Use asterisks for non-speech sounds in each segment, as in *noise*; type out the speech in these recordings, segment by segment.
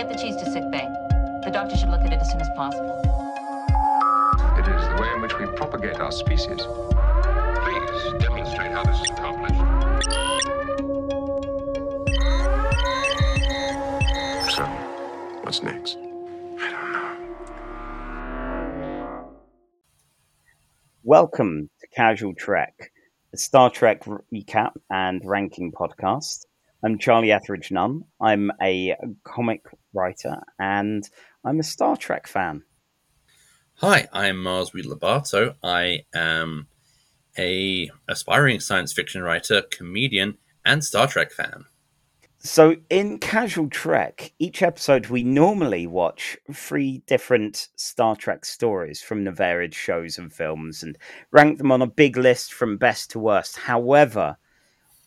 Get the cheese to sick bay. The doctor should look at it as soon as possible. It is the way in which we propagate our species. Please demonstrate how this is accomplished. So, what's next? I don't know. Welcome to Casual Trek, a Star Trek recap and ranking podcast. I'm Charlie Etheridge Nunn. I'm a comic writer and I'm a Star Trek fan. Hi, I'm Mars Reid Lobatto. I am a aspiring science fiction writer, comedian, and Star Trek fan. So, in Casual Trek, each episode we normally watch three different Star Trek stories from the varied shows and films and rank them on a big list from best to worst. However,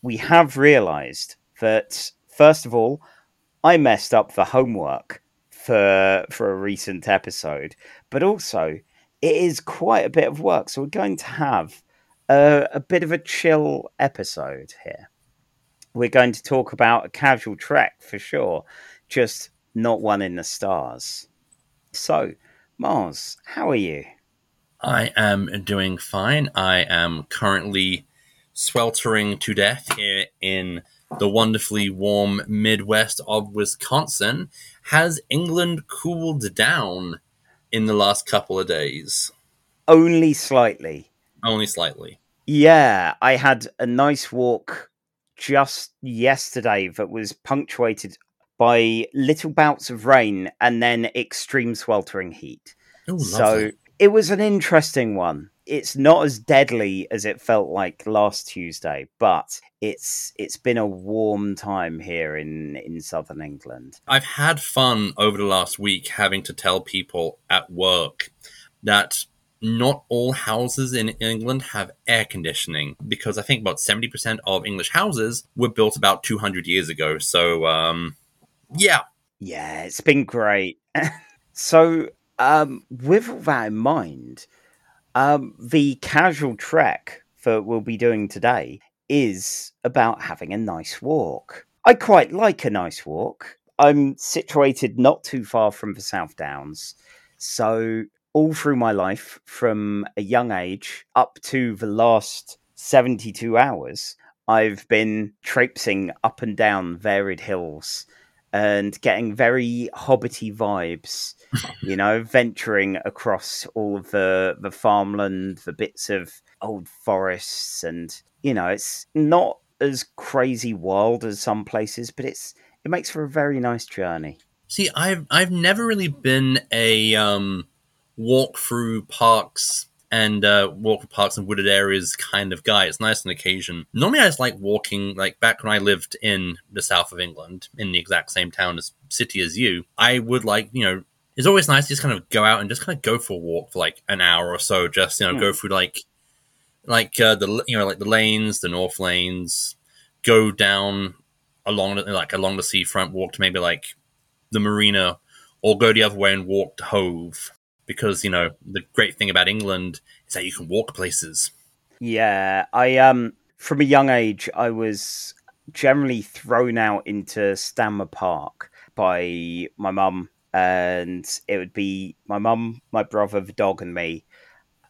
we have realized that, first of all, I messed up the homework for for a recent episode, but also it is quite a bit of work. So we're going to have a, a bit of a chill episode here. We're going to talk about a casual trek for sure, just not one in the stars. So, Mars, how are you? I am doing fine. I am currently sweltering to death here in the wonderfully warm Midwest of Wisconsin. Has England cooled down in the last couple of days? Only slightly. Only slightly. Yeah, I had a nice walk just yesterday that was punctuated by little bouts of rain and then extreme sweltering heat. Ooh, so it was an interesting one. It's not as deadly as it felt like last Tuesday, but it's it's been a warm time here in in southern England. I've had fun over the last week having to tell people at work that not all houses in England have air conditioning because I think about 70% of English houses were built about 200 years ago. So, um, yeah. Yeah, it's been great. *laughs* so, um, with all that in mind, um, the casual trek that we'll be doing today is about having a nice walk. I quite like a nice walk. I'm situated not too far from the South Downs. So, all through my life, from a young age up to the last 72 hours, I've been traipsing up and down varied hills and getting very hobbity vibes, you know, venturing across all of the, the farmland, the bits of old forests, and, you know, it's not as crazy wild as some places, but it's it makes for a very nice journey. See, I've I've never really been a um, walk through parks and uh, walk through parks and wooded areas kind of guy. It's nice on occasion. Normally, I just like walking. Like back when I lived in the south of England, in the exact same town as city as you, I would like you know. It's always nice to just kind of go out and just kind of go for a walk for like an hour or so. Just you know, go through like like uh, the you know like the lanes, the north lanes, go down along the, like along the seafront, walk to maybe like the marina, or go the other way and walk to Hove. Because you know the great thing about England is that you can walk places. Yeah, I um from a young age I was generally thrown out into Stanmer Park by my mum and it would be my mum, my brother, the dog and me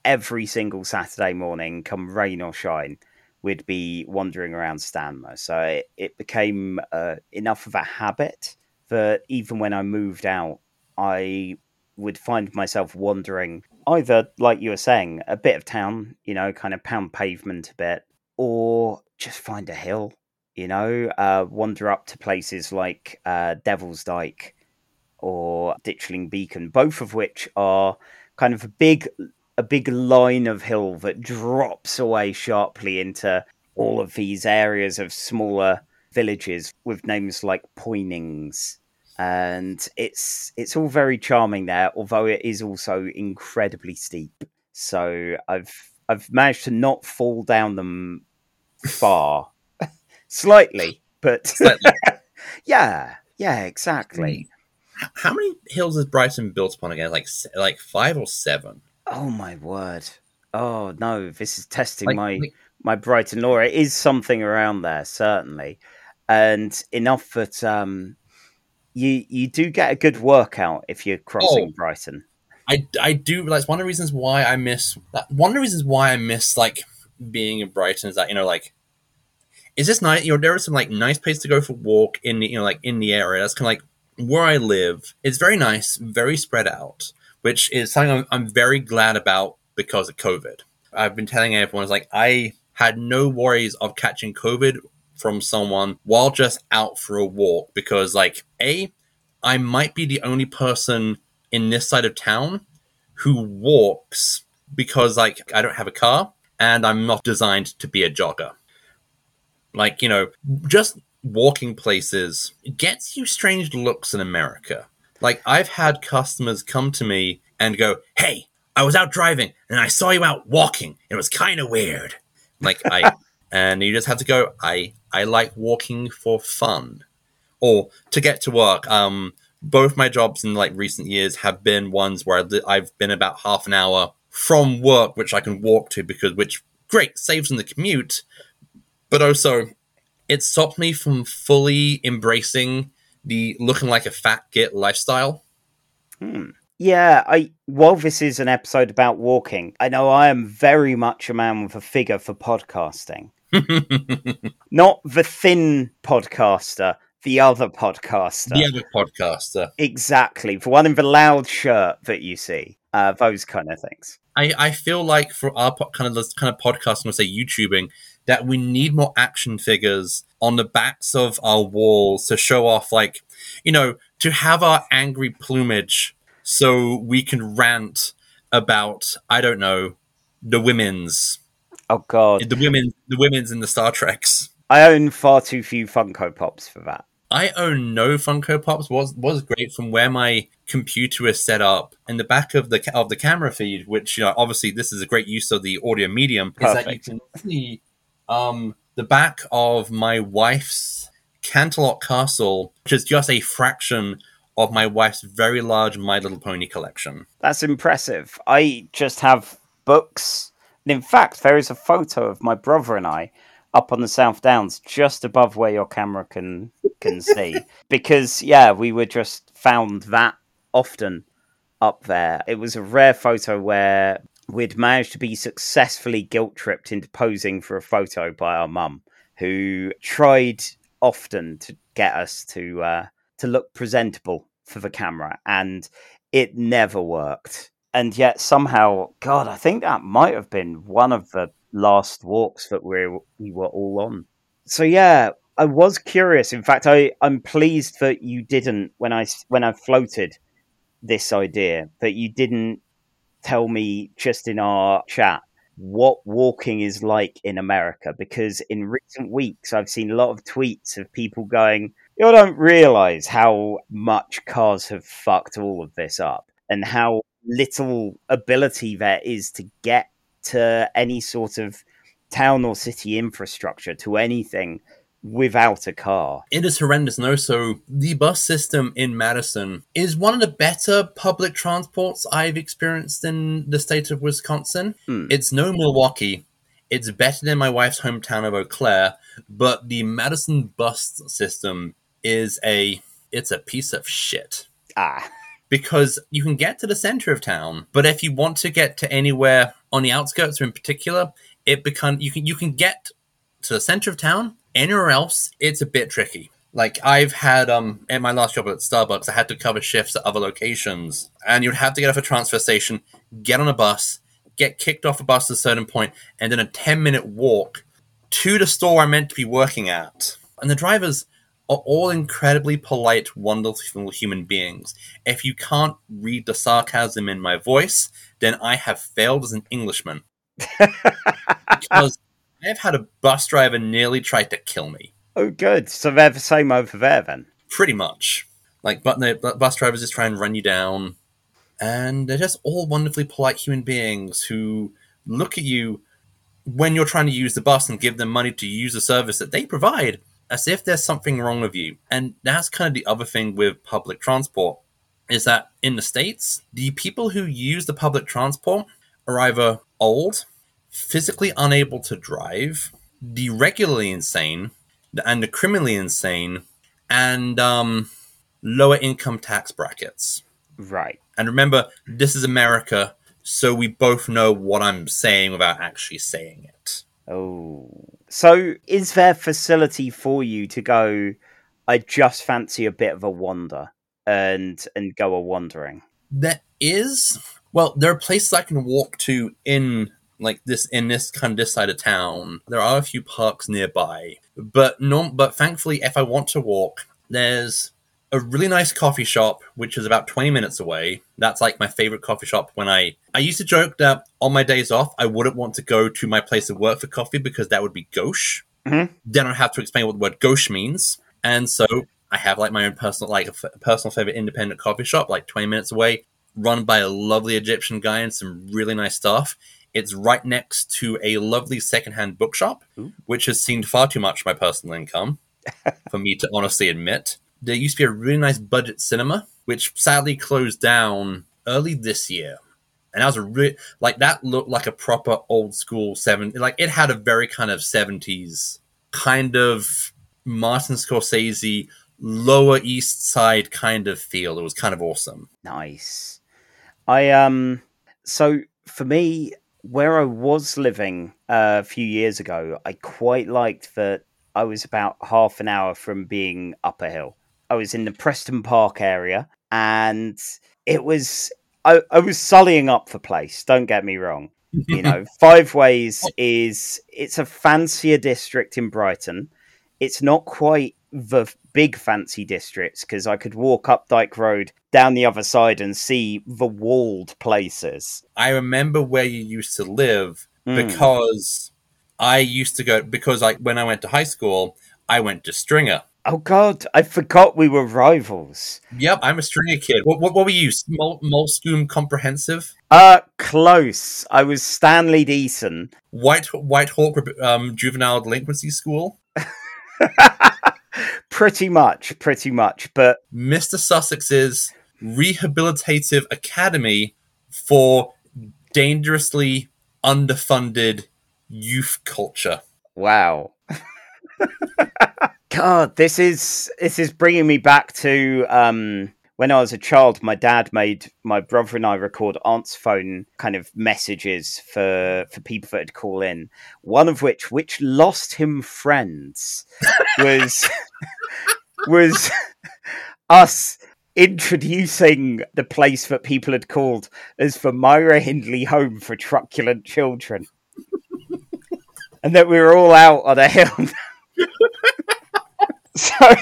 every single Saturday morning come rain or shine we'd be wandering around Stanmer. So it, it became uh, enough of a habit that even when I moved out I would find myself wandering either like you were saying a bit of town you know kind of pound pavement a bit or just find a hill you know uh, wander up to places like uh, devil's dyke or ditchling beacon both of which are kind of a big a big line of hill that drops away sharply into all of these areas of smaller villages with names like Poynings and it's it's all very charming there although it is also incredibly steep. So i've i've managed to not fall down them far. *laughs* Slightly but *laughs* yeah yeah exactly. H- How many hills is Brighton built upon again? Like like five or seven? oh my word oh no this is testing Like- my like- my brighton law it is something around there certainly and enough that um you you do get a good workout if you're crossing Oh. Brighton. I, I do it's one of the reasons why I miss that one of the reasons why I miss like being in Brighton is that you know like is this nice you know there are some like nice place to go for walk in the you know like in the area that's kind of like where I live it's very nice very spread out which is something I'm, I'm very glad about because of COVID I've been telling everyone it's like I had no worries of catching COVID from someone while just out for a walk because like a I might be the only person in this side of town who walks because like I don't have a car and I'm not designed to be a jogger. Like, you know, just walking places gets you strange looks in America. Like I've had customers come to me and go, "Hey, I was out driving and I saw you out walking. It was kind of weird." Like I *laughs* and you just have to go, "I I like walking for fun." Or to get to work, um both my jobs in like recent years have been ones where I've been about half an hour from work, which I can walk to because which great saves in the commute, but also it stopped me from fully embracing the looking like a fat git lifestyle. Hmm. Yeah, I while this is an episode about walking, I know I am very much a man with a figure for podcasting. *laughs* Not the thin podcaster, the other podcaster. the other podcaster. Exactly. The one in the loud shirt that you see. Uh, those kind of things. I, I feel like for our po- kind of this kind of podcast, I'm gonna say YouTubing, that we need more action figures on the backs of our walls to show off, like, you know, to have our angry plumage, so we can rant about, I don't know, the women's, Oh god. the women, the women's in the Star Treks. I own far too few Funko Pops for that. I own no Funko Pops. was was great from where my computer is set up in the back of the of the camera feed, which you know obviously this is a great use of the audio medium. Is that you Perfect. can see um, the back of my wife's Canterlot Castle, which is just a fraction of my wife's very large My Little Pony collection. That's impressive. I just have books. And in fact, there is a photo of my brother and I up on the South Downs, just above where your camera can can see. *laughs* Because yeah, we were just found that often up there. It was a rare photo where we'd managed to be successfully guilt tripped into posing for a photo by our mum, who tried often to get us to uh, to look presentable for the camera, and it never worked. And yet somehow, God, I think that might have been one of the last walks that we we were all on. So yeah, I was curious. In fact, I I'm pleased that you didn't when I when I floated this idea that you didn't tell me just in our chat what walking is like in America because in recent weeks I've seen a lot of tweets of people going, You don't realize how much cars have fucked all of this up and how little ability there is to get to any sort of town or city infrastructure to anything without a car. It is horrendous. No, so the bus system in Madison is one of the better public transports I've experienced in the state of Wisconsin. Hmm. It's no Milwaukee. It's better than my wife's hometown of Eau Claire, but the Madison bus system is a it's a piece of shit Ah, because you can get to the center of town, but if you want to get to anywhere on the outskirts or in particular, it become you can you can get to the center of town. Anywhere else, it's a bit tricky. Like I've had um at my last job at Starbucks, I had to cover shifts at other locations, and you'd have to get off a transfer station, get on a bus, get kicked off a bus at a certain point, and then a ten minute walk to the store I'm meant to be working at. And the drivers are all incredibly polite, wonderful human beings. If you can't read the sarcasm in my voice, then I have failed as an Englishman. *laughs* because I've had a bus driver nearly try to kill me. oh, good. So they're the same over there then. Pretty much. Like, but the bus drivers just try and run you down. And they're just all wonderfully polite human beings who look at you when you're trying to use the bus and give them money to use the service that they provide as if there's something wrong with you. And that's kind of the other thing with public transport is that in the States, the people who use the public transport are either old, physically unable to drive, the regularly insane, and the criminally insane, and um, lower income tax brackets. Right. And remember, this is America, so we both know what I'm saying without actually saying it. Oh. So is there facility for you to go I just fancy a bit of a wander and and go a wandering? There is well, there are places I can walk to in like this in this kind of this side of town. There are a few parks nearby, but no, but thankfully, if I want to walk, there's a really nice coffee shop which is about 20 minutes away. That's like my favorite coffee shop when I I used to joke that on my days off I wouldn't want to go to my place of work for coffee because that would be gauche. Mhm. Then I'd have to explain what the word gauche means. And so I have like my own personal like a f- personal favorite independent coffee shop like 20 minutes away run by a lovely Egyptian guy and some really nice stuff. It's right next to a lovely secondhand bookshop, Ooh. which has seen far too much of my personal income *laughs* for me to honestly admit. There used to be a really nice budget cinema, which sadly closed down early this year. And that was a re- like that looked like a proper old school seven like it had a very kind of seventies kind of Martin Scorsese lower east side kind of feel. It was kind of awesome. Nice. I um so for me where I was living uh, a few years ago, I quite liked that I was about half an hour from being up a hill. I was in the Preston Park area and it was I, I was sullying up the place, don't get me wrong. You know, *laughs* Five Ways is it's a fancier district in Brighton. It's not quite the big fancy districts because I could walk up Dyke Road down the other side and see the walled places. I remember where you used to live Mm. because I used to go because like when I went to high school, I went to Stringer. Oh God, I forgot we were rivals. Yep, I'm a Stringer kid. What, what, what were you? Moulsecoomb Comprehensive? Uh, close. I was Stanley Deason. White White Hawk um, Juvenile Delinquency School? *laughs* pretty much, pretty much. But Mr. Sussex's Rehabilitative Academy for dangerously underfunded youth culture. wow. *laughs* God, this is this is bringing me back to um, when I was a child. My dad made my brother and I record answerphone kind of messages for for people that'd call in. One of which, which lost him friends, was *laughs* was us introducing the place that people had called as the Myra Hindley Home for Truculent Children. and that we were all out on a hill. *laughs* so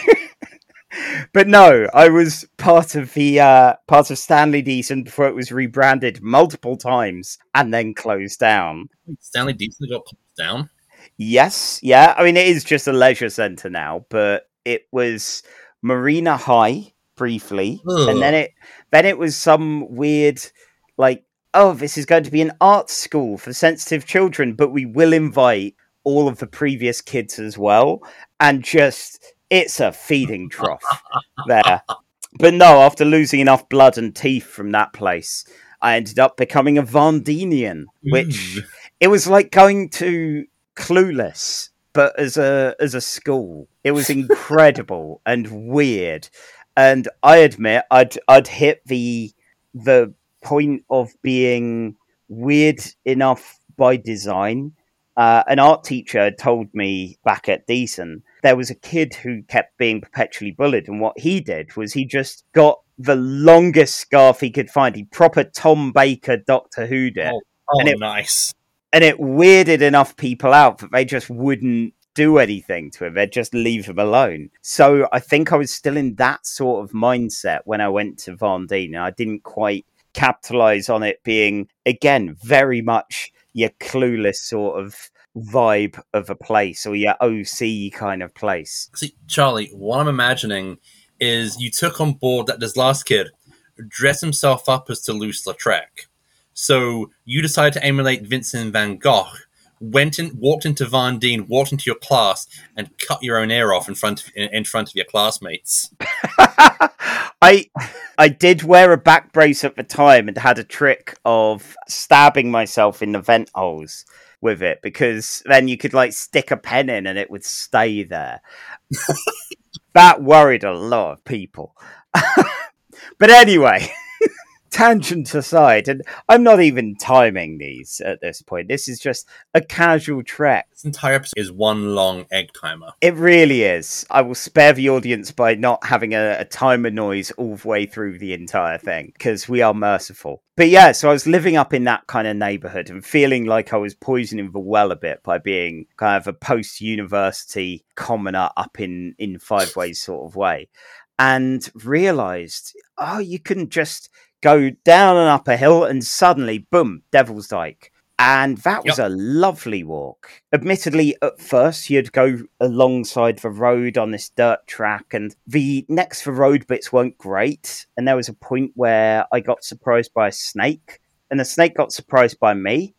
but no, I was part of the uh, part of Stanley Deason before it was rebranded multiple times and then closed down. Stanley Deason got closed down. Yes, yeah. I mean, it is just a leisure centre now, but it was Marina High briefly, Ugh. and then it then it was some weird like, oh, this is going to be an art school for sensitive children, but we will invite all of the previous kids as well, and just it's a feeding trough there. But no, after losing enough blood and teeth from that place, I ended up becoming a Varndeanian, which Mm. it was like going to Clueless, but as a as a school. It was *laughs* incredible and weird. And I admit, I'd I'd hit the the point of being weird enough by design. Uh, an art teacher told me back at Deason there was a kid who kept being perpetually bullied, and what he did was he just got the longest scarf he could find. He proper Tom Baker Doctor Who did Oh, oh And it- nice. and it weirded enough people out that they just wouldn't do anything to him. They'd just leave him alone. So I think I was still in that sort of mindset when I went to Varndean, I didn't quite capitalize on it being again very much your clueless sort of vibe of a place or your OC kind of place. See, Charlie, what I'm imagining is you took on board that this last kid dressed himself up as Toulouse-Lautrec. So you decided to emulate Vincent van Gogh, went in, walked into Varndean, walked into your class, and cut your own ear off in front of in front of your classmates. *laughs* I I did wear a back brace at the time and had a trick of stabbing myself in the vent holes with it because then you could like stick a pen in and it would stay there. *laughs* that worried a lot of people. *laughs* but anyway, tangent aside, and I'm not even timing these at this point. This is just a casual trek. This entire episode is one long egg timer. It really is. I will spare the audience by not having a, a timer noise all the way through the entire thing because we are merciful. But yeah, so I was living up in that kind of neighborhood and feeling like I was poisoning the well a bit by being kind of a post university commoner up in, in five ways sort of way. And realized, oh, you couldn't just go down and up a hill and suddenly, boom, Devil's Dyke. And that was Yep. a lovely walk. Admittedly, at first, you'd go alongside the road on this dirt track, and the next the road bits weren't great. And there was a point where I got surprised by a snake, and the snake got surprised by me.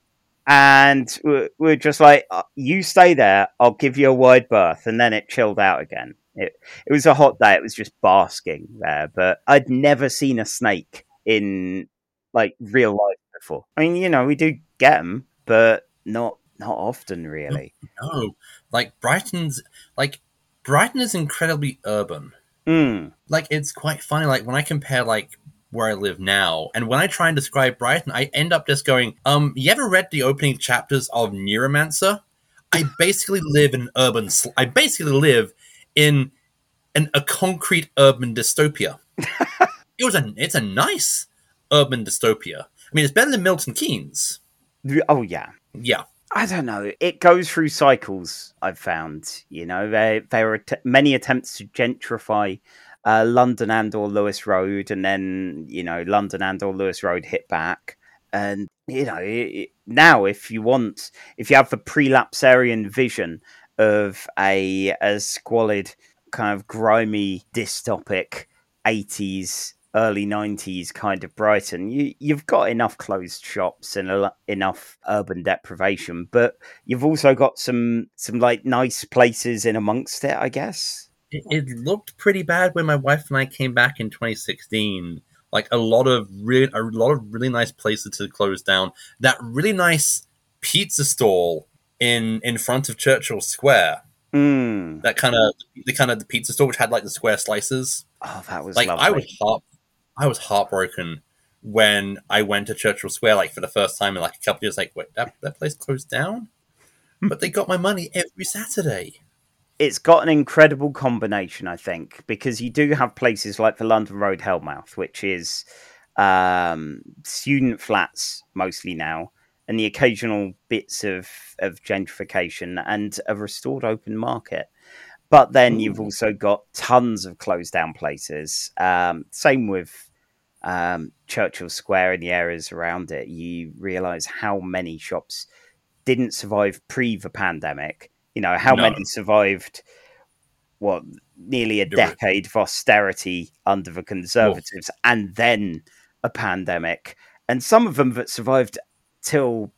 And we- we're just like, "Uh, you stay there, I'll give you a wide berth. And then it chilled out again. It, it was a hot day, it was just basking there, but I'd never seen a snake in like real life before. I mean, you know, we do get them, but not not often, really. No, like Brighton's like Brighton is incredibly urban. Mm. Like it's quite funny. Like when I compare like where I live now, and when I try and describe Brighton, I end up just going, um, you ever read the opening chapters of Neuromancer? I *laughs* basically live in an urban. Sl- I basically live in an a concrete urban dystopia. *laughs* it was a. It's a nice urban dystopia. I mean, it's better than Milton Keynes. Oh yeah. Yeah. I don't know. It goes through cycles. I've found. You know, there there are att- many attempts to gentrify uh, London and or Lewes Road, and then you know London and or Lewes Road hit back. And you know, it- now if you want, if you have the prelapsarian vision of a a squalid, kind of grimy, dystopic eighties. Early '90s kind of Brighton. You you've got enough closed shops and a, enough urban deprivation, but you've also got some some like nice places in amongst it. I guess. It, it looked pretty bad when my wife and I came back in 2016. Like a lot of really, a lot of really nice places to close down. That really nice pizza stall in in front of Churchill Square. Mm. That kind of the kind of the pizza store which had like the square slices. Oh, that was Like lovely. I was heart, I was heartbroken when I went to Churchill Square like for the first time in like a couple of years. Like, wait, that that place closed down, but they got my money every Saturday. it's got an incredible combination, I think, because you do have places like the London Road Hellmouth, which is um, student flats mostly now, and the occasional bits of, of gentrification and a restored open market. But then you've also got tons of closed down places. Um, same with um, Churchill Square and the areas around it. You realize how many shops didn't survive pre the pandemic. You know, how No. many survived what nearly a decade of austerity under the conservatives and then a pandemic. And some of them that survived till,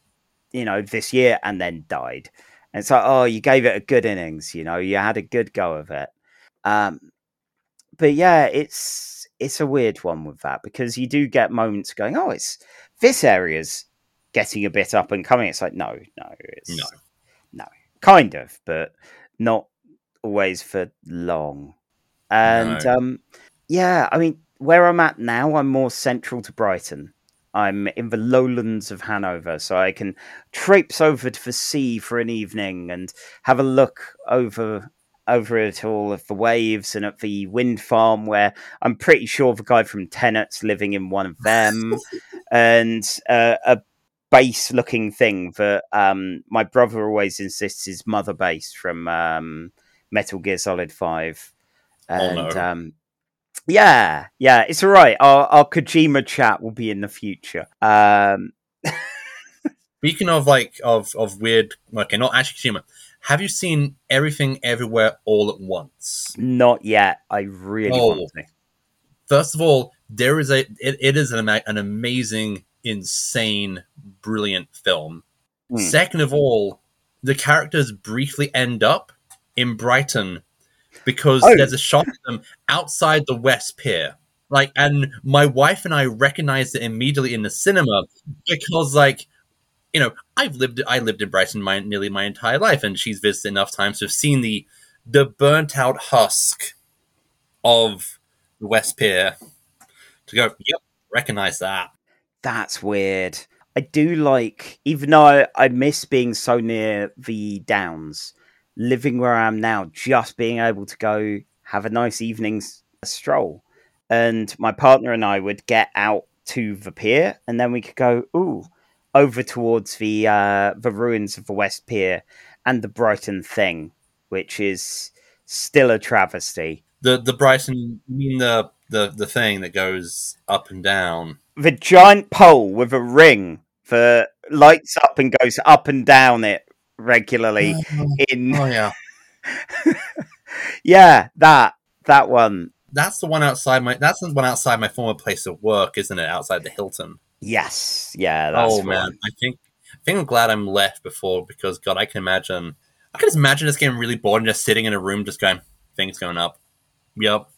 you know, this year and then died. And it's like, oh, you gave it a good innings, you know, you had a good go of it. Um, but yeah, it's it's a weird one with that because you do get moments going, oh, it's this area's getting a bit up and coming. It's like, no, no, it's No. no, kind of, but not always for long. And No. um, yeah, I mean, where I'm at now, I'm more central to Brighton. I'm in the lowlands of Hanover, so I can traipse over to the sea for an evening and have a look over over it all of the waves and at the wind farm where I'm pretty sure the guy from Tenet's living in one of them, *laughs* and uh, a base looking thing that um, my brother always insists is Mother Base from um, Metal Gear Solid Five, and no. um, yeah, yeah, it's all right. Our, our Kojima chat will be in the future. Um, *laughs* Speaking of like of of weird, okay, not actually Kojima. Have you seen everything everywhere all at once? not yet. I really Oh. want to. First of all, there is a it, it is an, an amazing, insane, brilliant film. Hmm. Second of all, the characters briefly end up in Brighton because Oh. there's a shot of them outside the West Pier. Like, and my wife and I recognized it immediately in the cinema because, like, you know, I've lived I lived in Brighton my, nearly my entire life, and she's visited enough times to have seen the the burnt out husk of the West Pier to go. Yep, recognize that. That's weird. I do like, even though I, I miss being so near the Downs, living where I am now, just being able to go have a nice evening's stroll. And my partner and I would get out to the pier, and then we could go, ooh, over towards the uh, the ruins of the West Pier and the Brighton Thing, which is still a travesty. The the Brighton, you mean the the the thing that goes up and down. The giant pole with a ring that lights up and goes up and down it regularly uh, in Oh yeah, *laughs* yeah that that one that's the one outside my. That's the one outside my former place of work, isn't it? Outside the Hilton. yes yeah that's oh one. man, I think I think I'm glad I'm left before because God, I can imagine. I can just imagine this getting really bored and just sitting in a room, just going, things going up. Yep,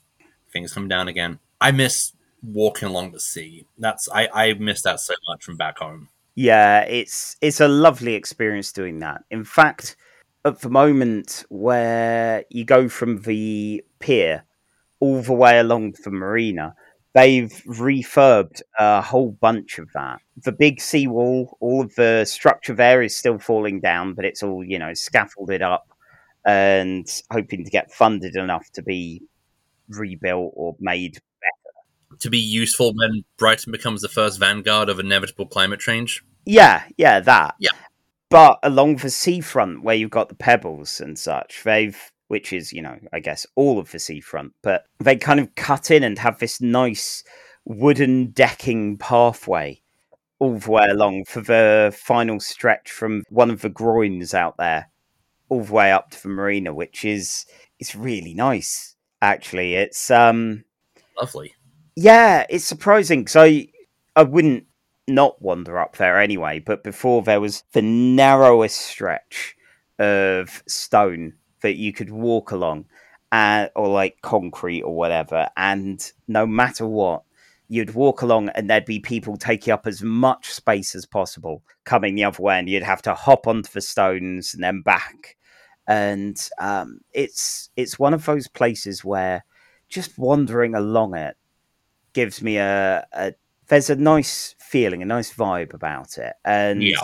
things coming down again. I miss walking along the sea. That's I I miss that so much from back home. Yeah, it's it's a lovely experience doing that. In fact, at the moment where you go from the pier all the way along the marina, they've refurbed a whole bunch of that. The big seawall, all of the structure there is still falling down, but it's all, you know, scaffolded up and hoping to get funded enough to be rebuilt or made To be useful when Brighton becomes the first vanguard of inevitable climate change. Yeah, yeah, that. Yeah. But along the seafront where you've got the pebbles and such, they've which is, you know, I guess all of the seafront, but they kind of cut in and have this nice wooden decking pathway all the way along for the final stretch from one of the groins out there all the way up to the marina, which is it's really nice. Actually, it's um Lovely. Yeah, it's surprising because I I wouldn't not wander up there anyway. But before there was the narrowest stretch of stone that you could walk along, uh, or like concrete or whatever, and no matter what. You'd walk along, and there'd be people taking up as much space as possible, coming the other way, and you'd have to hop onto the stones and then back. And um, it's it's one of those places where just wandering along it gives me a, a there's a nice feeling, a nice vibe about it. And Yeah.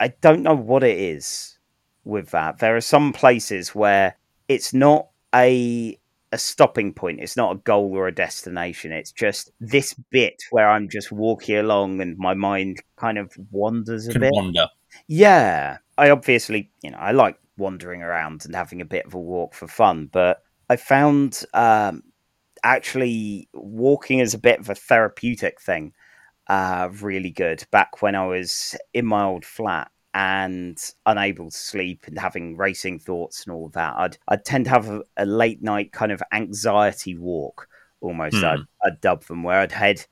I don't know what it is with that. There are some places where it's not a a stopping point. It's not a goal or a destination. It's just this bit where I'm just walking along and my mind kind of wanders a Can bit. wander. Yeah, I obviously, you know, I like wandering around and having a bit of a walk for fun, but I found um, actually walking is a bit of a therapeutic thing uh, really good back when I was in my old flat and unable to sleep and having racing thoughts and all that. I'd, I'd tend to have a, a late night kind of anxiety walk almost, Hmm. I'd, I'd dub them, where I'd head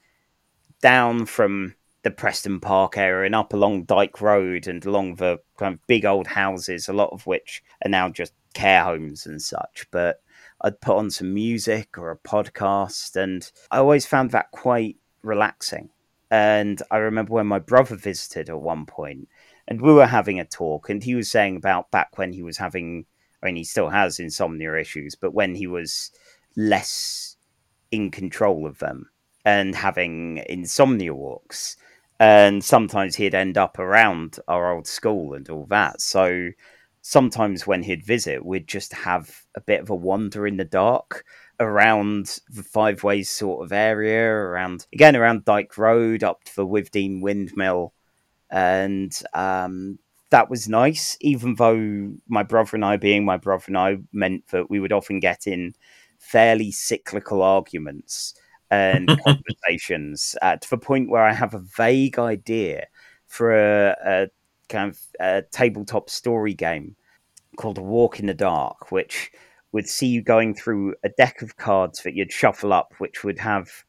down from the Preston Park area and up along Dyke Road and along the kind of big old houses, a lot of which are now just care homes and such. But I'd put on some music or a podcast, and I always found that quite relaxing. And I remember when my brother visited at one point, and we were having a talk, and he was saying about back when he was having, I mean, he still has insomnia issues, but when he was less in control of them and having insomnia walks. And sometimes he'd end up around our old school and all that. So sometimes when he'd visit, we'd just have a bit of a wander in the dark around the Five Ways sort of area, around again around Dyke Road up to the Withdean Windmill, and um, that was nice. Even though my brother and I, being my brother and I, meant that we would often get in fairly cyclical arguments and *laughs* conversations uh, to the point where I have a vague idea for a, a kind of a tabletop story game called Walk in the Dark, which would see you going through a deck of cards that you'd shuffle up, which would have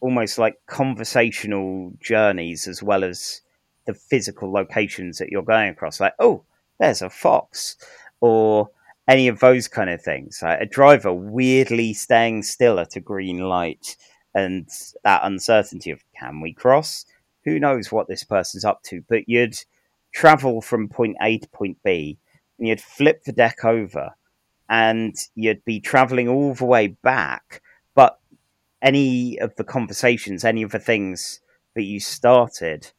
almost like conversational journeys as well as the physical locations that you're going across. Like, oh, there's a fox, or any of those kind of things. Like a driver weirdly staying still at a green light, and that uncertainty of can we cross? Who knows what this person's up to? But you'd travel from point A to point B, and you'd flip the deck over, and you'd be traveling all the way back, but any of the conversations, any of the things that you started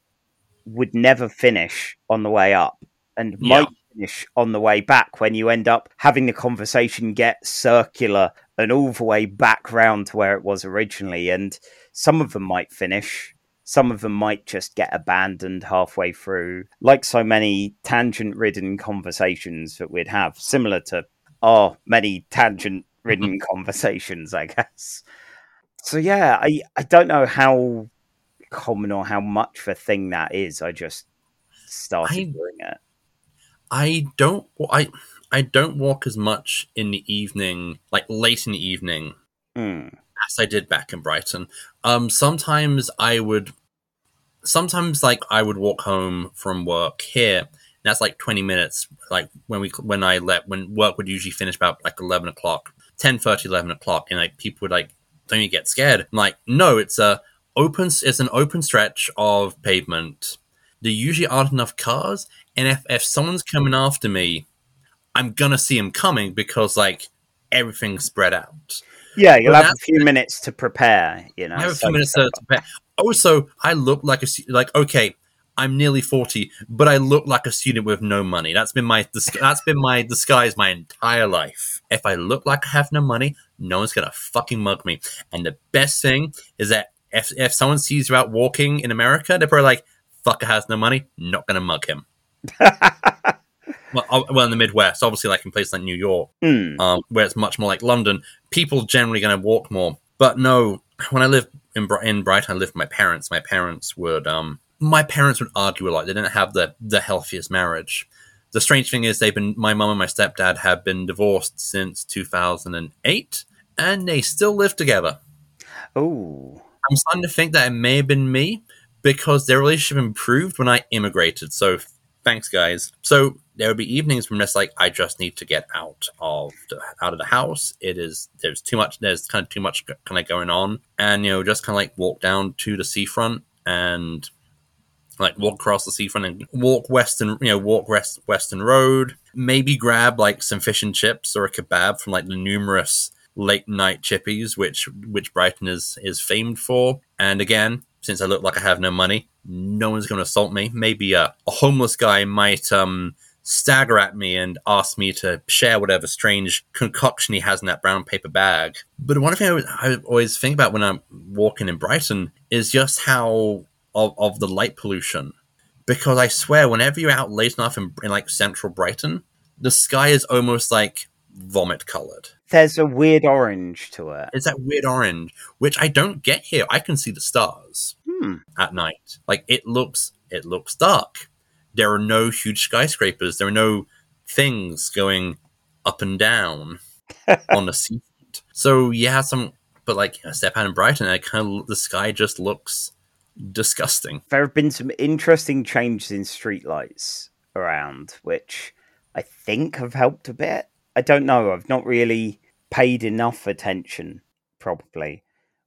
would never finish on the way up and Yeah. might finish on the way back when you end up having the conversation get circular and all the way back round to where it was originally. And some of them might finish, some of them might just get abandoned halfway through, like so many tangent ridden conversations that we'd have, similar to our many tangent ridden conversations, I guess. So yeah, I, I don't know how common or how much of a thing that is. I just started I- doing it. I don't. I I don't walk as much in the evening, like late in the evening, Mm. as I did back in Brighton. Um, sometimes I would, sometimes like I would walk home from work here. That's like twenty minutes. Like when we when I let when work would usually finish about like eleven o'clock, 10, 30, 11 o'clock, and like people would like, don't you get scared? I'm like, no, it's a open. It's an open stretch of pavement. There usually aren't enough cars, and if if someone's coming after me, I'm gonna see him coming because like everything's spread out. Yeah, you'll Well, have a few minutes to prepare. You know, I have a so- few minutes to, to prepare. Also, I look like a like okay. I'm nearly forty, but I look like a student with no money. That's been my dis- *laughs* that's been my disguise my entire life. If I look like I have no money, no one's gonna fucking mug me. And the best thing is that if if someone sees you out walking in America, they're probably like, "Fucker has no money, not gonna mug him." *laughs* well, well, in the Midwest, obviously, like in places like New York, Mm. um, where it's much more like London, people generally going to walk more. But no, when I lived in in Brighton, I lived with my parents. My parents would um, my parents would argue a lot. They didn't have the the healthiest marriage. The strange thing is, they've been my mum and my stepdad have been divorced since two thousand and eight, and they still live together. Oh, I'm starting to think that it may have been me because their relationship improved when I immigrated. So thanks, guys. So there would be evenings when it's like I just need to get out of the, out of the house. It is there's too much. There's kind of too much kind of going on, and you know just kind of like walk down to the seafront and like walk across the seafront and walk western you know walk west western road maybe grab like some fish and chips or a kebab from like the numerous late night chippies which which brighton is is famed for and again since i look like i have no money no one's going to assault me maybe a, a homeless guy might um stagger at me and ask me to share whatever strange concoction he has in that brown paper bag but one thing I, I always think about when i'm walking in brighton is just how of, of the light pollution because I swear whenever you're out late enough in, in like central Brighton, the sky is almost like vomit colored. there's a weird orange to it. It's that weird orange, which I don't get here. I can see the stars Hmm. at night. Like it looks, it looks dark. There are no huge skyscrapers. There are no things going up and down *laughs* on the seafront. So yeah, some, but like I step out in Brighton, and I kind of the sky just looks disgusting. There have been some interesting changes in streetlights around, which I think have helped a bit. I don't know. I've not really paid enough attention, probably,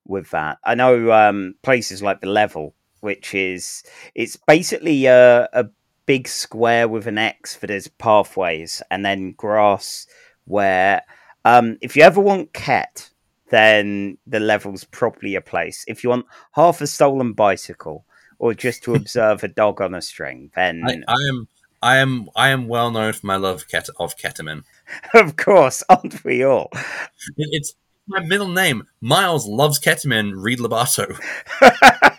with that. I know um, places like the Level, which is it's basically a, a big square with an X for there's pathways and then grass. Where um, if you ever want ket, then the level's probably a place. If you want half a stolen bicycle or just to *laughs* observe a dog on a string, then I, I am I am I am well known for my love of, ket- of ketamine. *laughs* of course, aren't we all? It's my middle name. Miles loves ketamine. Reid Lobatto. *laughs*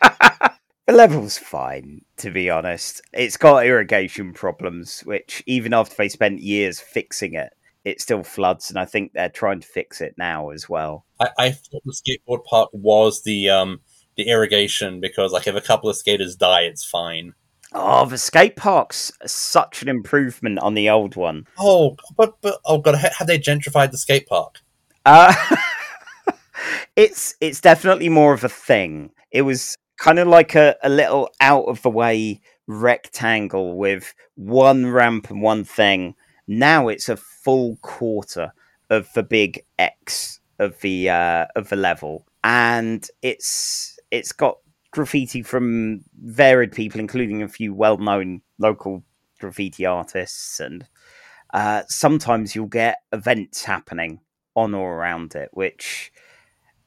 the level's fine, to be honest. It's got irrigation problems, which even after they spent years fixing it, it still floods, and I think they're trying to fix it now as well. I, I thought the skateboard park was the um the irrigation because like if a couple of skaters die, it's fine. Oh, the skate park's such an improvement on the old one. Oh, but but oh god, have they gentrified the skate park? Uh, *laughs* it's it's definitely more of a thing. It was kind of like a, a little out of the way rectangle with one ramp and one thing. Now it's a full quarter of the big X of the uh, of the level, and it's it's got graffiti from varied people, including a few well known local graffiti artists, and uh, sometimes you'll get events happening on or around it, which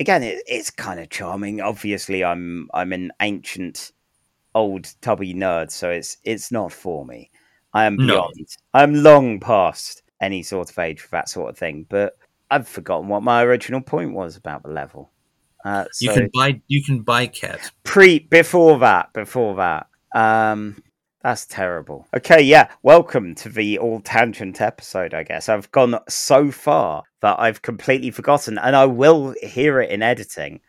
again, it, it's kind of charming. Obviously, I'm I'm an ancient, old tubby nerd, so it's it's not for me. I am No. I'm long past any sort of age for that sort of thing. But I've forgotten what my original point was about the level. Uh, You can buy you can buy Ket. pre before that, before that. Um, that's terrible. Okay, yeah. Welcome to the all tangent episode. I guess I've gone so far that I've completely forgotten, and I will hear it in editing,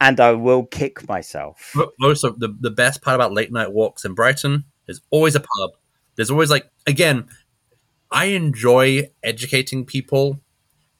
and I will kick myself. Also, the, the best part about late night walks in Brighton is always a pub. There's always like again, I enjoy educating people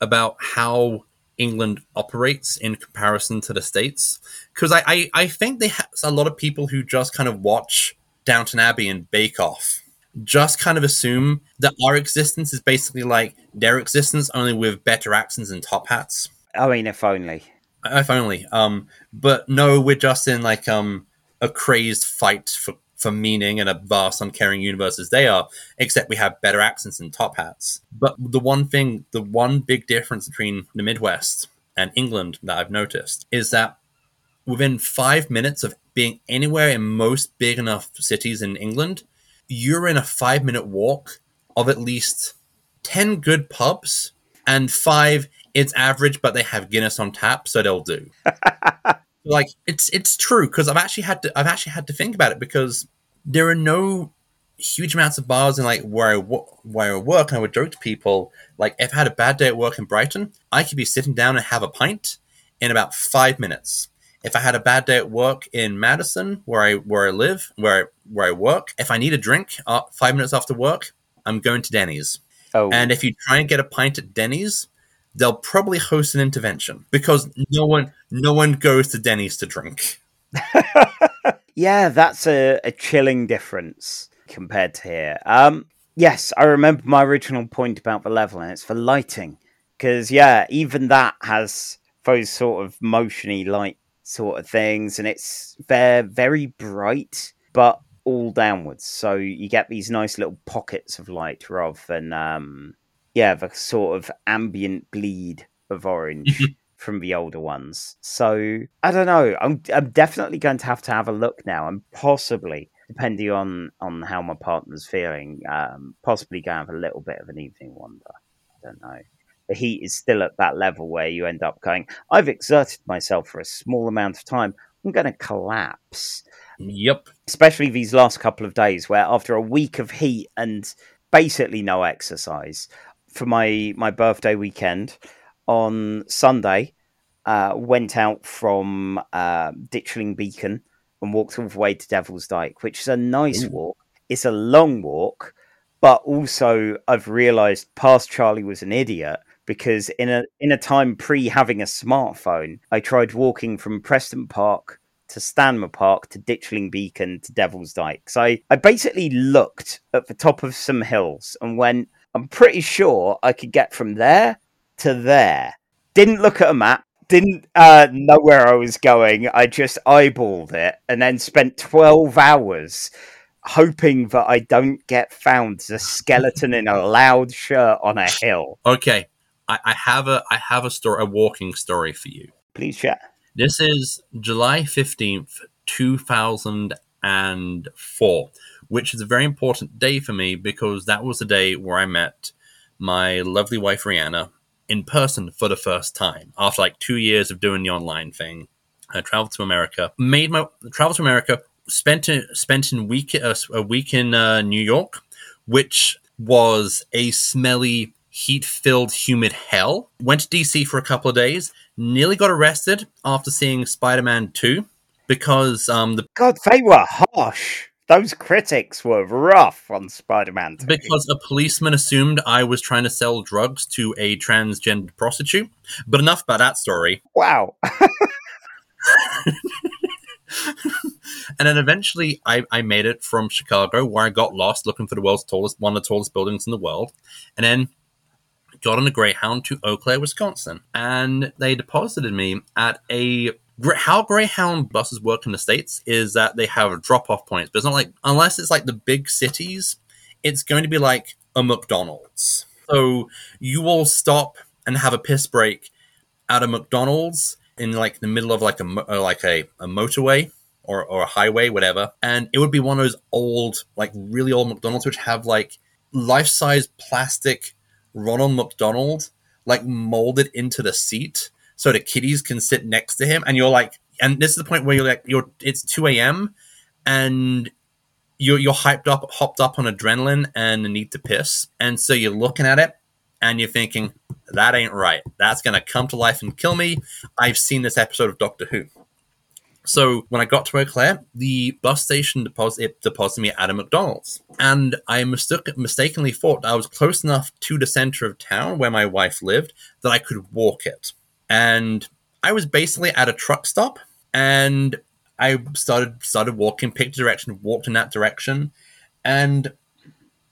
about how England operates in comparison to the states because I, I I think they have a lot of people who just kind of watch Downton Abbey and Bake Off just kind of assume that our existence is basically like their existence only with better accents and top hats. I mean, if only. If only. Um, but no, we're just in like um a crazed fight for for meaning and a vast, uncaring universe as they are. Except we have better accents and top hats. But the one thing, the one big difference between the Midwest and England that I've noticed is that within five minutes of being anywhere in most big enough cities in England, you're in a five minute walk of at least 10 good pubs and five it's average but they have guinness on tap so they'll do. *laughs* Like it's it's true because i've actually had to i've actually had to think about it because there are no huge amounts of bars in like where i where i work and i would joke to people like if i had a bad day at work in brighton i could be sitting down and have a pint in about five minutes if I had a bad day at work in Madison, where I where I live, where I, where I work, if I need a drink uh, five minutes after work, I'm going to Denny's. Oh, And if you try and get a pint at Denny's, they'll probably host an intervention because no one no one goes to Denny's to drink. *laughs* yeah, that's a, a chilling difference compared to here. Um, yes, I remember my original point about the level, and it's for lighting. Because, yeah, even that has those sort of motiony light sort of things, and it's they're very bright, but all downwards. So you get these nice little pockets of light rather than, um, yeah, the sort of ambient bleed of orange *laughs* from the older ones. So I don't know. I'm I'm definitely going to have to have a look now, and possibly, depending on on how my partner's feeling, um, possibly going have a little bit of an evening wander. I don't know. The heat is still at that level where you end up going. I've exerted myself for a small amount of time. I'm going to collapse Yep. especially these last couple of days where after a week of heat and basically no exercise for my my birthday weekend on sunday uh, went out from uh, ditchling beacon and walked all the way to devil's dyke which is a nice Ooh. walk it's a long walk but also i've realized past charlie was an idiot because in a in a time pre having a smartphone i tried walking from preston park to Stanmer Park to Ditchling Beacon to Devil's Dyke. So I, I basically looked at the top of some hills and went, I'm pretty sure I could get from there to there. Didn't look at a map, didn't uh, know where I was going. I just eyeballed it and then spent 12 hours hoping that I don't get found as a skeleton in a loud shirt on a hill. Okay. I, I have a I have a story a walking story for you. Please share. This is July 15th, 2004, which is a very important day for me because that was the day where I met my lovely wife Rihanna in person for the first time after like two years of doing the online thing. I traveled to America, made my travel to America, spent a, spent in week a, a week in uh, New York, which was a smelly, heat filled, humid hell. Went to DC for a couple of days. Nearly got arrested after seeing Spider Man Two because um the God, they were harsh. Those critics were rough on Spider Man. because a policeman assumed I was trying to sell drugs to a transgender prostitute. But enough about that story. Wow. *laughs* And then eventually I, I made it from Chicago where I got lost looking for the world's tallest one of the tallest buildings in the world. And then got on a Greyhound to Eau Claire, Wisconsin. And they deposited me at a how Greyhound buses work in the States is that they have drop off points, but it's not like unless it's like the big cities, it's going to be like a McDonald's. So you will stop and have a piss break at a McDonald's in like the middle of like a uh, like a, a motorway or, or a highway, whatever, and it would be one of those old, like really old McDonald's, which have like life size plastic Ronald McDonald like molded into the seat so the kiddies can sit next to him, and you're like, and this is the point where you're like, you're it's two a.m. and you're you're hyped up, hopped up on adrenaline and the need to piss, and so you're looking at it and you're thinking that ain't right. That's gonna come to life and kill me. I've seen this episode of Doctor Who. So when I got to Eau Claire, the bus station deposit deposited me at a McDonald's, and I mistook, mistakenly thought I was close enough to the center of town where my wife lived that I could walk it. And I was basically at a truck stop, and I started started walking, picked a direction, walked in that direction, and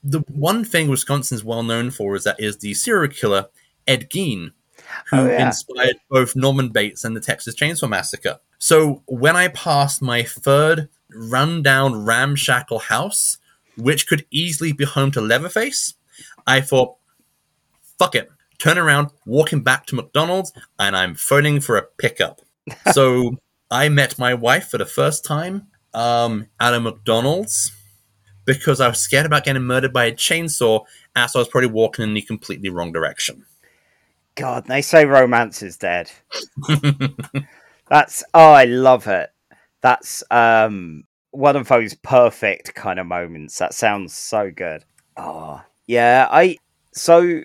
the one thing Wisconsin's well known for is that is the serial killer Ed Gein, oh, who Oh, yeah. inspired both Norman Bates and the Texas Chainsaw Massacre. So when I passed my third rundown ramshackle house, which could easily be home to Leatherface, I thought, fuck it. Turn around, walking back to McDonald's, and I'm phoning for a pickup. *laughs* so I met my wife for the first time um, at a McDonald's because I was scared about getting murdered by a chainsaw as I was probably walking in the completely wrong direction. God, they say romance is dead. *laughs* That's oh, I love it. That's um one of those perfect kind of moments. That sounds so good. Oh, yeah. I so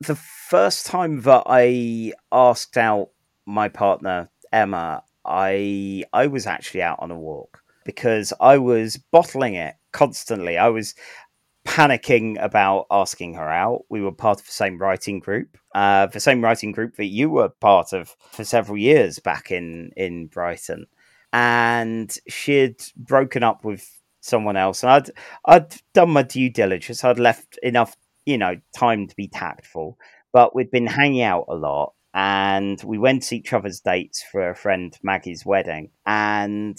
the first time that I asked out my partner Emma, I I was actually out on a walk because I was bottling it constantly. I was panicking about asking her out. We were part of the same writing group, uh, the same writing group that you were part of for several years back in in Brighton, and she'd broken up with someone else, and I'd I'd done my due diligence. I'd left enough, you know, time to be tactful, but we'd been hanging out a lot. And we went to each other's dates for a friend Maggie's wedding, and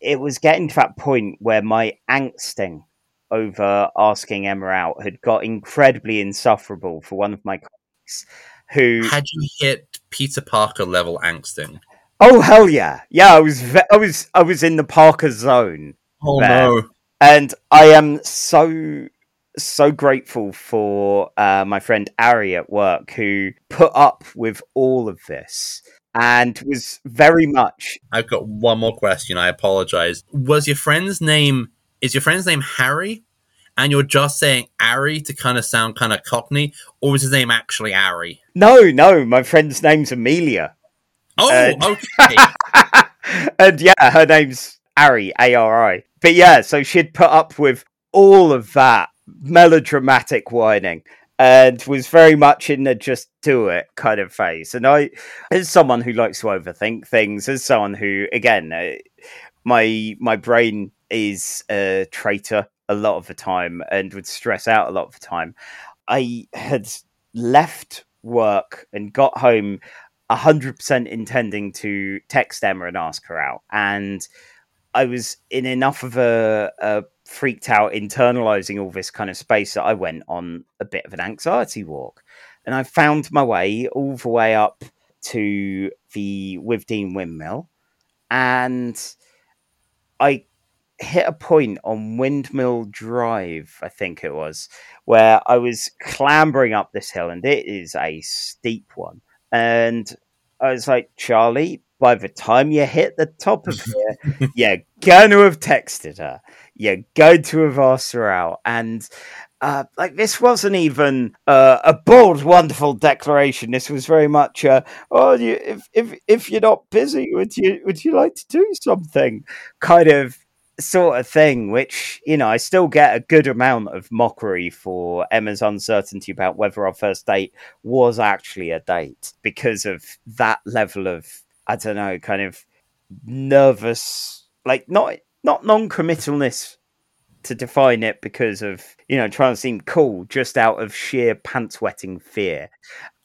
it was getting to that point where my angsting over asking Emma out had got incredibly insufferable for one of my colleagues who Had you hit Peter Parker level angsting? oh hell yeah yeah I was ve- I was I was in the Parker zone Oh Man. no. and I am so so grateful for uh, my friend Ari at work who put up with all of this and was very much I've got one more question. I apologize. Was your friend's name is your friend's name Harry? And you're just saying Ari to kind of sound kind of cockney, or was his name actually Ari? no no my friend's name's Amelia Oh, Uh, okay. *laughs* and yeah, her name's Ari, A R I. But yeah, so she'd put up with all of that melodramatic whining and was very much in the just do it kind of phase. And I, as someone who likes to overthink things, as someone who, again, uh, my my brain is a traitor a lot of the time and would stress out a lot of the time. I had left work and got home 100% intending to text Emma and ask her out. And I was in enough of a, a freaked out, internalizing all this kind of space that I went on a bit of an anxiety walk. And I found my way all the way up to the Withdean windmill. And I hit a point on Windmill Drive, I think it was, where I was clambering up this hill, and it is a steep one. And I was like, Charlie, by the time you hit the top of *laughs* here, you're going to have texted her. You're going to have asked her out. And uh, like this wasn't even uh, a bold, wonderful declaration. This was very much, uh, oh, you, if if if you're not busy, would you would you like to do something? Kind of sort of thing. Which you know, I still get a good amount of mockery for Emma's uncertainty about whether our first date was actually a date because of that level of I don't know, kind of nervous, like not not non-committalness to define it because of you know trying to seem cool, just out of sheer pants wetting fear.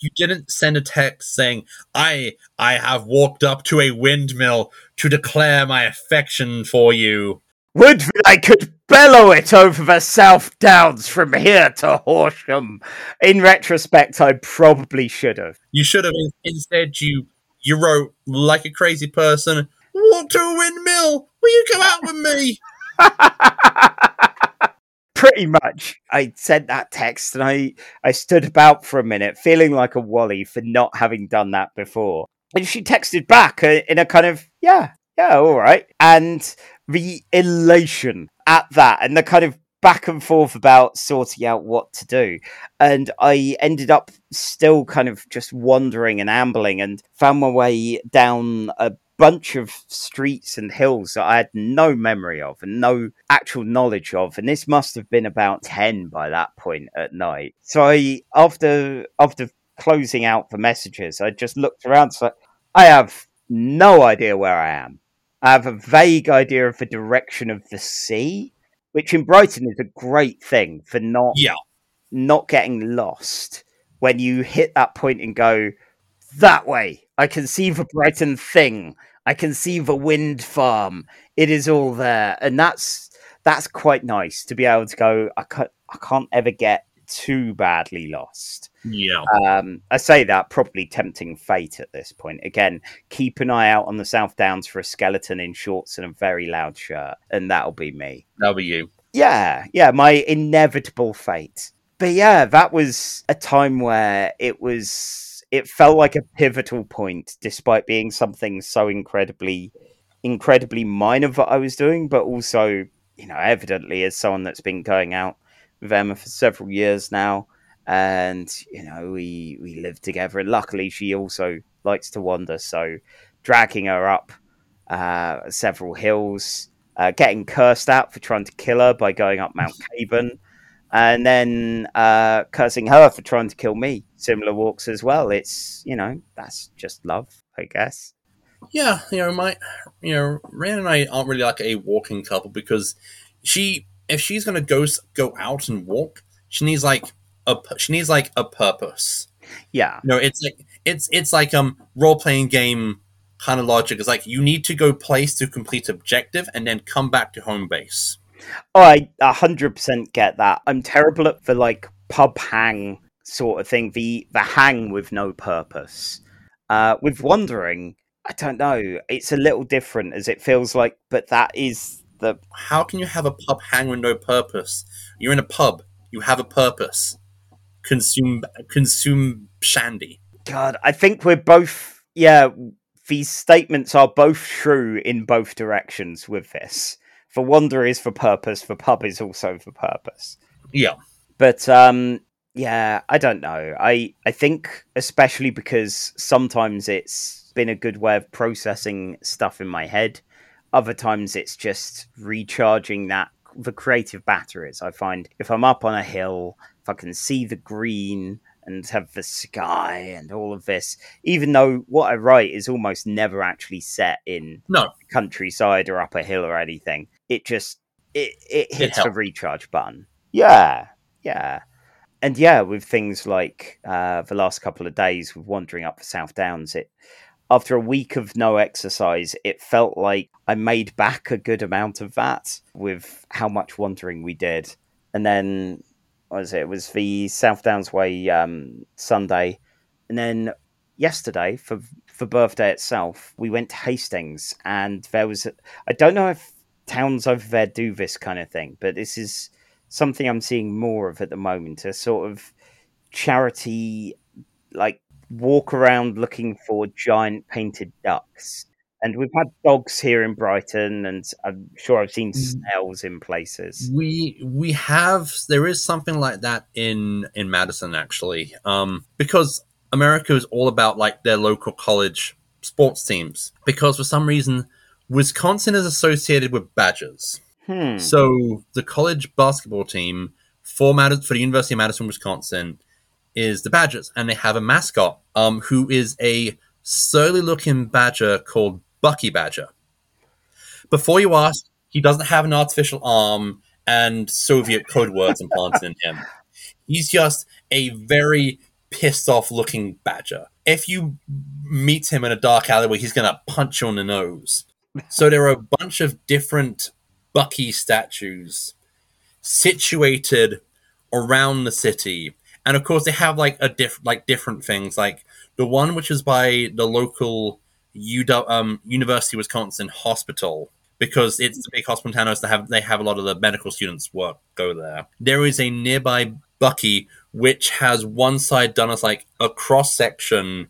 You didn't send a text saying, I I have walked up to a windmill to declare my affection for you. Would that I could bellow it over the South Downs from here to Horsham. In retrospect, I probably should have. You should have instead you You wrote like a crazy person. Walk to a windmill. Will you come out with me? *laughs* Pretty much. I sent that text and I, I stood about for a minute, feeling like a wally for not having done that before. And she texted back uh, in a kind of, yeah, yeah, all right. And the elation at that and the kind of back and forth about sorting out what to do. And I ended up still kind of just wandering and ambling and found my way down a bunch of streets and hills that I had no memory of and no actual knowledge of. And this must have been about 10 by that point at night. So I, after, after closing out the messages, I just looked around. So I have no idea where I am. I have a vague idea of the direction of the sea, which in Brighton is a great thing for not Yeah. not getting lost when you hit that point and go that way. I can see the Brighton thing. I can see the wind farm. It is all there, and that's that's quite nice to be able to go. I can't I can't ever get too badly lost. Yeah. Um, I say that probably tempting fate at this point. Again, keep an eye out on the South Downs for a skeleton in shorts and a very loud shirt, and that'll be me. That'll be you. Yeah, yeah, my inevitable fate. But yeah, that was a time where it was it felt like a pivotal point despite being something so incredibly incredibly minor that I was doing, but also, you know, evidently as someone that's been going out with Emma for several years now and you know, we we live together and luckily she also likes to wander, so dragging her up uh, several hills uh, getting cursed out for trying to kill her by going up Mount *laughs* Caburn, and then uh, cursing her for trying to kill me. Similar walks as well. It's you know that's just love, I guess. Yeah, you know, my, you know, Rand and I aren't really like a walking couple because she, if she's gonna go go out and walk, she needs like a, she needs like a purpose. Yeah, You know, it's like it's it's like um role playing game kind of logic. It's like you need to go place to complete objective and then come back to home base. Oh, I a hundred percent get that. I'm terrible at the like pub hang sort of thing. The the hang with no purpose. Uh, with wandering, I don't know. It's a little different as it feels like, but that is the How can you have a pub hang with no purpose? You're in a pub. You have a purpose. Consume consume shandy. God, I think we're both. Yeah, these statements are both true in both directions with this. For wander is for purpose, for pub is also for purpose. Yeah. But um yeah, I don't know. I I think especially because sometimes it's been a good way of processing stuff in my head. Other times it's just recharging that the creative batteries. I find if I'm up on a hill, if I can see the green and have the sky and all of this, even though what I write is almost never actually set in No. countryside or up a hill or anything, it just it, it hits the helps. recharge button. Yeah, yeah. And yeah, with things like uh, the last couple of days with wandering up the South Downs, it after a week of no exercise, it felt like I made back a good amount of that with how much wandering we did. And then was it? It was the South Downs Way um, Sunday, and then yesterday for for birthday itself, we went to Hastings, and there was I don't know if towns over there do this kind of thing, but this is something I'm seeing more of at the moment. A sort of charity, like walk around looking for giant painted ducks. And we've had dogs here in Brighton, and I'm sure I've seen snails in places. We we have there is something like that in in Madison actually. Um because America is all about like their local college sports teams because for some reason Wisconsin is associated with Badgers. Hmm. So the college basketball team for Mad- for the University of Madison, Wisconsin, is the Badgers, and they have a mascot, um, who is a surly looking badger called Bucky Badger. Before you ask, he doesn't have an artificial arm and Soviet code words implanted in him. He's just a very pissed off looking badger. If you meet him in a dark alleyway, he's gonna punch you on the nose. So there are a bunch of different Bucky statues situated around the city, and of course they have like a diff like different things. Like the one which is by the local UW, um, University of Wisconsin Hospital because it's the big hospital in town. They have they have a lot of the medical students work go there. There is a nearby Bucky which has one side done as like a cross section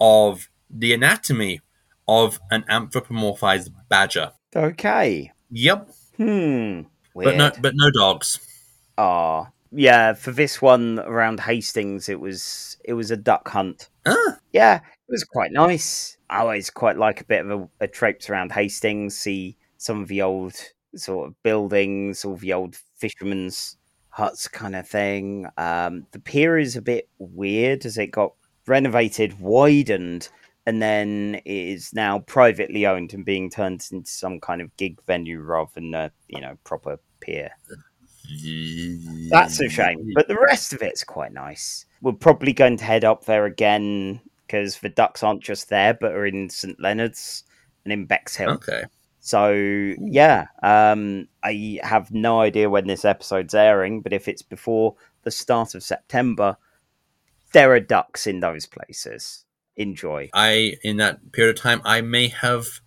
of the anatomy of an anthropomorphized badger. Okay. Yep, Hmm. Weird. but no, but no dogs. Ah, yeah. For this one around Hastings, it was it was a duck hunt. Ah, Yeah, it was quite nice. I always quite like a bit of a, a traipse around Hastings, see some of the old sort of buildings, all the old fishermen's huts kind of thing. Um, the pier is a bit weird as it got renovated, widened, and then it is now privately owned and being turned into some kind of gig venue rather than a you know proper pier. That's a shame. But the rest of it's quite nice. We're probably going to head up there again because the ducks aren't just there, but are in St Leonard's and in Bexhill. Okay. So yeah, um, I have no idea when this episode's airing, but if it's before the start of September, there are ducks in those places. Enjoy. I in that period of time I may have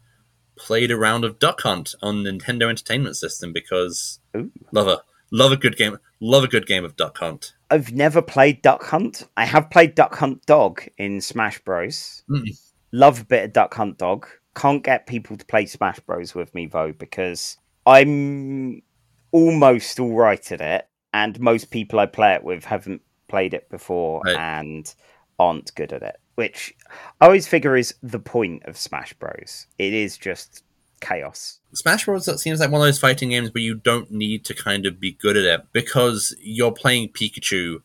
played a round of Duck Hunt on Nintendo Entertainment System because Ooh. love a love a good game love a good game of Duck Hunt. I've never played Duck Hunt. I have played Duck Hunt Dog in Smash Bros. Mm. Love a bit of Duck Hunt Dog. Can't get people to play Smash Bros with me though because I'm almost all right at it, and most people I play it with haven't played it before Right. and aren't good at it. Which I always figure is the point of Smash Bros. It is just chaos. Smash Bros. Seems like one of those fighting games where you don't need to kind of be good at it because you're playing Pikachu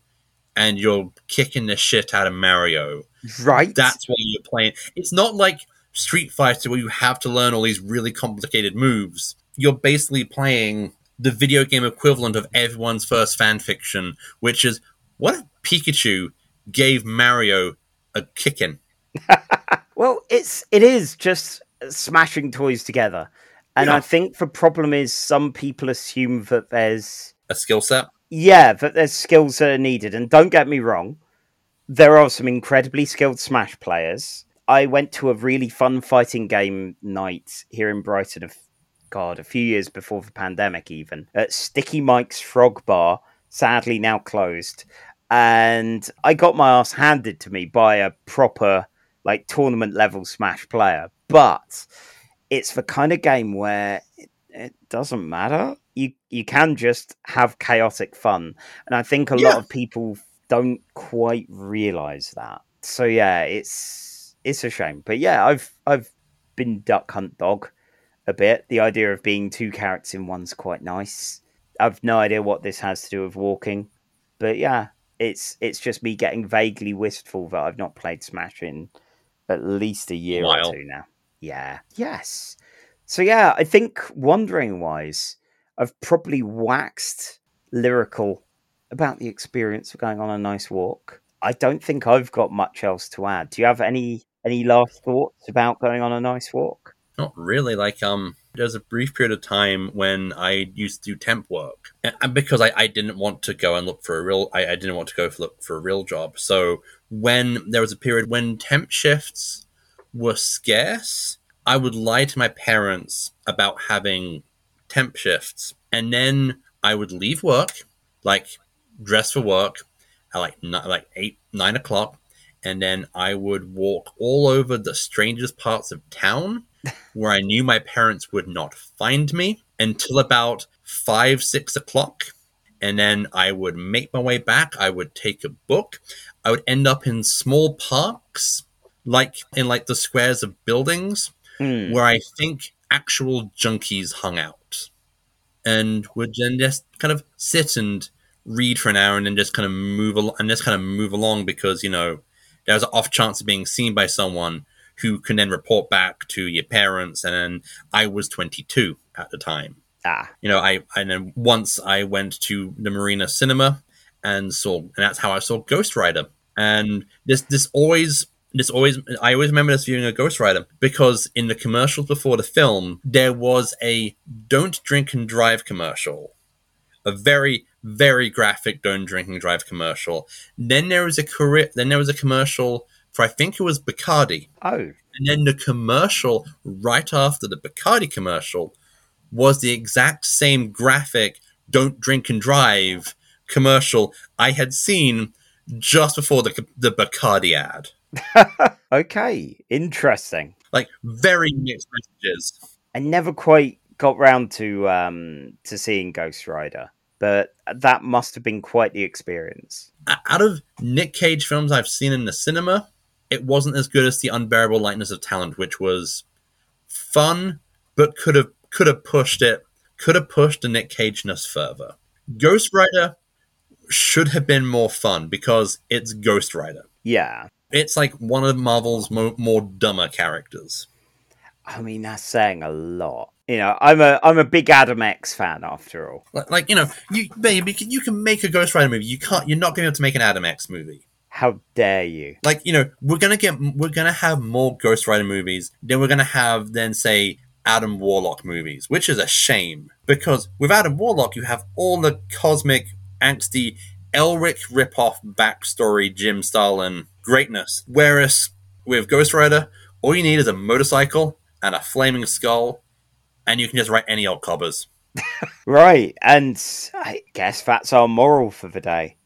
and you're kicking the shit out of Mario. Right? That's why you're playing. It's not like Street Fighter where you have to learn all these really complicated moves. You're basically playing the video game equivalent of everyone's first fan fiction, which is what if Pikachu gave Mario a kicking? *laughs* Well, it's it is just smashing toys together, and Yeah. I think the problem is some people assume that there's A skill set? yeah that there's skills that are needed. And don't get me wrong, there are some incredibly skilled Smash players. I went to a really fun fighting game night here in Brighton. Of God, a few years before the pandemic, even at Sticky Mike's Frog Bar, sadly now closed. And I got my ass handed to me by a proper like tournament level Smash player. But it's the kind of game where it, it doesn't matter. You you can just have chaotic fun, and I think a Yeah. lot of people don't quite realize that. So yeah, it's it's a shame. But yeah, I've I've been Duck Hunt Dog a bit. The idea of being two characters in one's quite nice. I've no idea what this has to do with walking, but yeah, it's it's just me getting vaguely wistful that I've not played Smash in at least a year or two now. Yeah. Yes. So yeah, I think wandering wise, I've probably waxed lyrical about the experience of going on a nice walk. I don't think I've got much else to add. Do you have any any last thoughts about going on a nice walk? Not really. Like, um, there's a brief period of time when I used to do temp work, and and because I, I didn't want to go and look for a real, I, I didn't want to go for look for a real job. So when there was a period when temp shifts were scarce, I would lie to my parents about having temp shifts, and then I would leave work, like dress for work, at like like eight nine o'clock, and then I would walk all over the strangest parts of town *laughs* where I knew my parents would not find me until about five, six o'clock. And then I would make my way back. I would take a book. I would end up in small parks, like in like the squares of buildings, Hmm. where I think actual junkies hung out, and would then just kind of sit and read for an hour, and then just kind of move along, and just kind of move along because you know there's an off chance of being seen by someone who can then report back to your parents. And then I was 22 at the time. Ah, You know, I and then once I went to the Marina Cinema and saw, and that's how I saw Ghost Rider. And this this always this always I always remember this viewing a Ghost Rider because in the commercials before the film there was a "Don't drink and drive" commercial, a very very graphic "Don't drink and drive" commercial. Then there was a career. Then there was a commercial for I think it was Bacardi. Oh, And then the commercial right after the Bacardi commercial was the exact same graphic "Don't drink and drive" commercial I had seen just before the the Bacardi ad. *laughs* okay, interesting. Like very mixed messages. I never quite got round to um to seeing Ghost Rider, but that must have been quite the experience. Out of Nick Cage films I've seen in the cinema, it wasn't as good as The Unbearable Lightness of Talent, which was fun, but could have could have pushed it, could have pushed the Nick Cageness further. Ghost Rider should have been more fun because it's Ghost Rider. Yeah, It's like one of Marvel's mo- more dumber characters. I mean that's saying a lot. You know, I'm a I'm a big Adam X fan after all. Like, like you know, you baby, you can make a Ghost Rider movie. You can't. You're not going to be able to make an Adam X movie. How dare you? like you know we're gonna get we're gonna have more ghost rider movies then we're gonna have then say adam warlock movies which is a shame because with adam warlock you have all the cosmic angsty elric ripoff backstory jim starlin greatness whereas with ghost rider all you need is a motorcycle and a flaming skull and you can just write any old cobbers *laughs* Right, and I guess that's our moral for the day.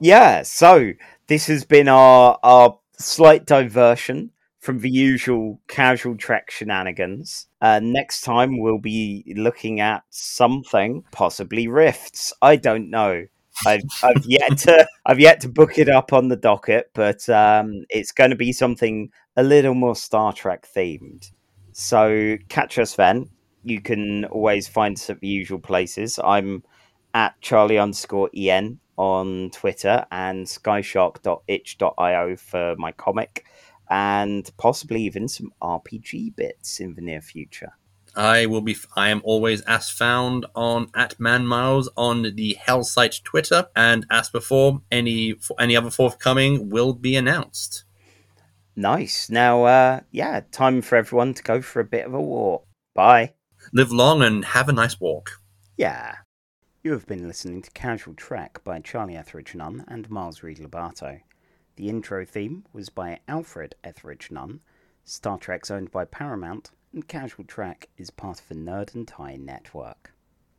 Yeah, so this has been our our slight diversion from the usual casual trek shenanigans. Uh, next time we'll be looking at something, possibly rifts. I don't know. I've, I've yet to I've yet to book it up on the docket, but um, it's going to be something a little more Star Trek themed. So catch us then. You can always find us at the usual places. I'm at Charlie underscore en on Twitter and skyshark.itch.io for my comic and possibly even some RPG bits in the near future. I will be. I am always as found on at Man Miles on the Hell site Twitter, and as before, any any other forthcoming will be announced. Nice. Now, uh, yeah, time for everyone to go for a bit of a walk. Bye. Live long and have a nice walk. Yeah. You have been listening to Casual Trek by Charlie Etheridge Nunn and Miles Reid Lobatto. The intro theme was by Alfred Etheridge Nunn. Star Trek's owned by Paramount, and Casual Trek is part of the Nerd and Tie network.